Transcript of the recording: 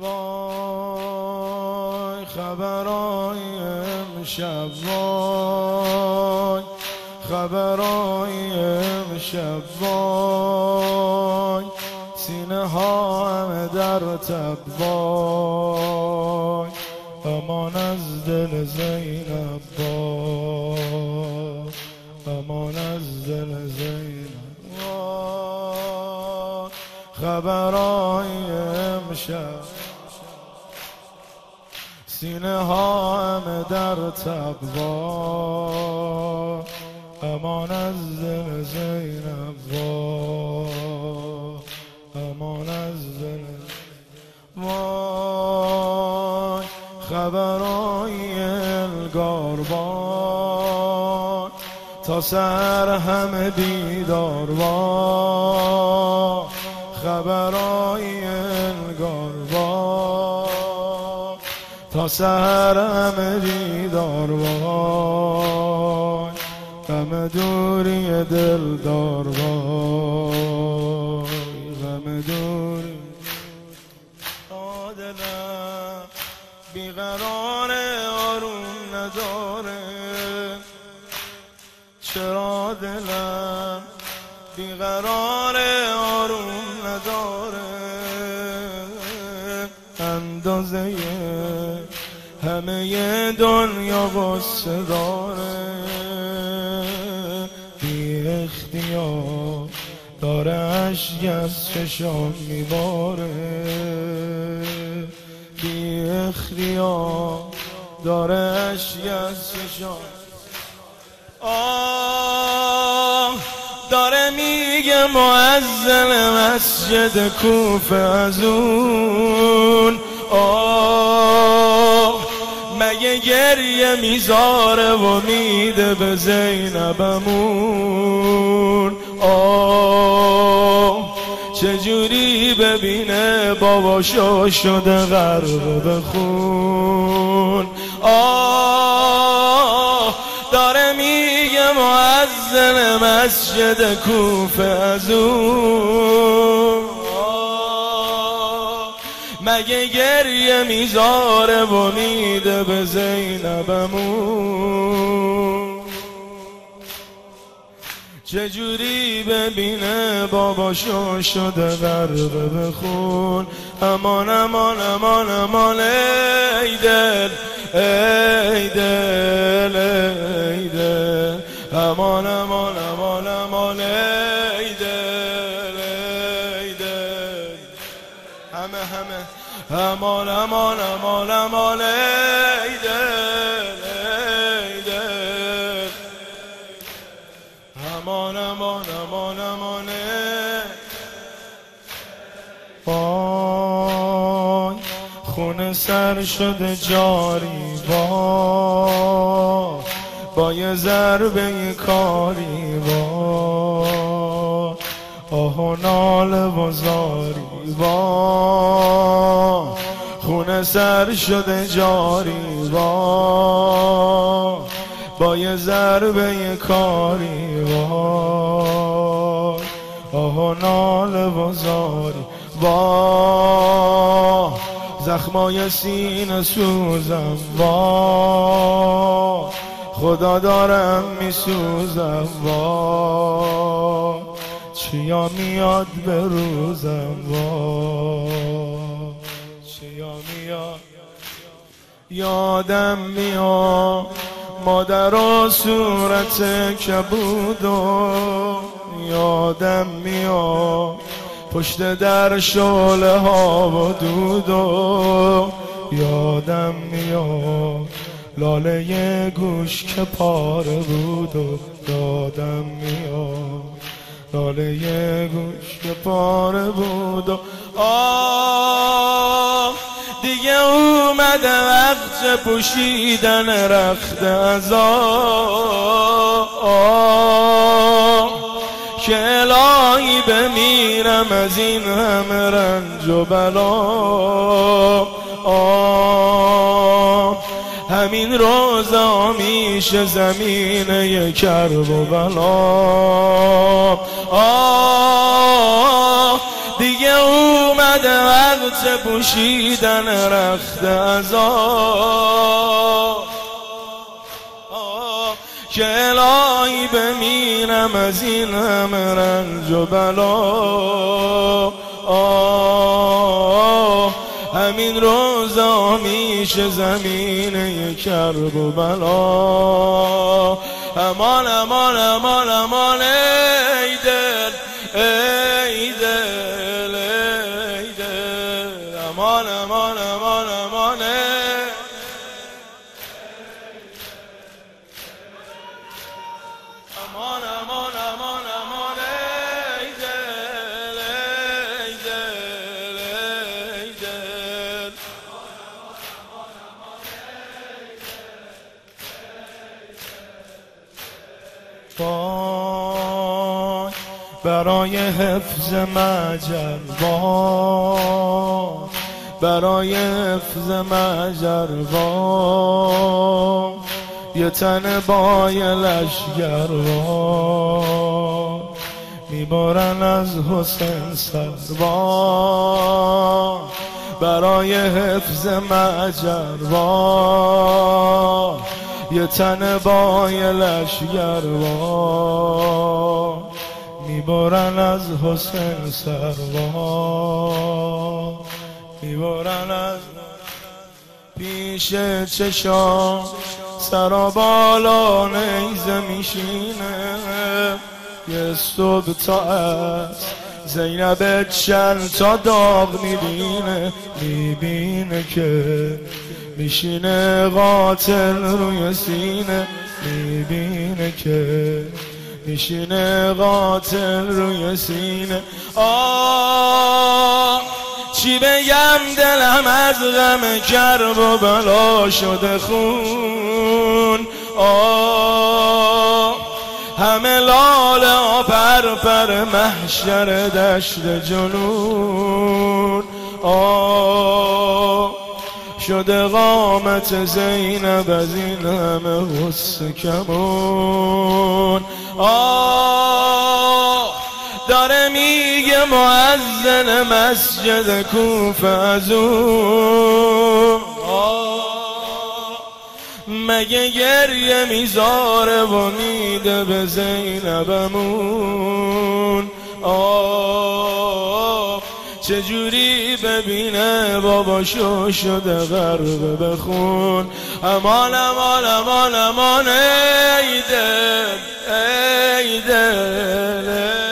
وای خبرای امشب وای خبرای امشب وای سینه ها همه در تب وای امان از دل زینب وای امان از دل زینب وای خبرای امشب. سینه ها همه در تب وای امان از دل زینب وای امان از دل وای خبرای الگار وای تا سر همه بیدار وای خبرای همه بیدار وای. غم دوری دلدار وای. غم دوری. دلم بیقرار آروم نداره. چرا دلم بیقرار آروم نداره؟ اندازه همه دنیا غصه داره بی اختیار داره اشک از چشام میباره. بی اختیار داره اشک از چشام. آه داره میگه معزن مسجد کوفه از اون. آه مگه گریه می‌ذاره و میده به زینبمون. آه چجوری ببینه باباشو شده غرق به خون. آه داره میگه معزن مسجد کوفه از اون. مگه گریه می‌ذاره و میده به زینبمون؟ چجوری ببینه باباشو شده غرق به خون؟ امان امان امان امان ای دل ای دل ای دل. امان امان امان. همه همه. امان امان امان امان. ای دل ای دل. امان امان امان امان. وای خونه سر شده جاری. وای با یه ضربه کاری. وای. آه و ناله و زاری وای خونه سر شده جاری وای با یه ضربه کاری وای آه و ناله و زاری وای زخمای سینه سوزم وای. خدا دارم میسوزم وای. چیا میاد به روزم؟ وای. چیا میاد؟ یادم میاد مادر و صورت کبود و یادم میاد پشت در شعله ها و دود و یادم میاد لاله گوش که پاره بود و یادم میاد. لاله گوش که پاره بود آه دیگه اومده وقت پوشیدن رخت از آه. که الهی بمیرم از این همه رنج و بلا. آه. همین روزا میشه زمینه کرب و بلا. آه دیگه اومد اومده وقت پوشیدن رخت ازا که الهی بمیرم از این همه رنج و بلا. همین روزا میشه زمین کرب و بلا. امان امان امان امان ای دل ای دل ای دل. امان امان امان امان امان پاک برای حفظ مجربا برای حفظ مجربا یه تن بای لشگربا میبارن از حسین سربا برای حفظ مجربا یه تن بای لشگر می‌برن از حسین سر می‌برن از پیش چشام سرا بالا نیزه میشینه. یه صبح تا از زینب چل تا داغ می‌بینه. می‌بینه که میشینه قاتل روی سینه می‌بینه که میشینه قاتل روی سینه. آه چی بگم دلم از غم کرب و بلا شده خون. آه همه لاله پر پر محشر دشت جنون. آه شده قامت زینب از این همه غصه کمون. آه داره میگه معزن مسجد کوفه از اون. مگه گریه می‌ذاره و میده به زینبمون. آه چجوری ببینه بابا شو شده غرب بخون امان امان امان امان ای دل ای دل.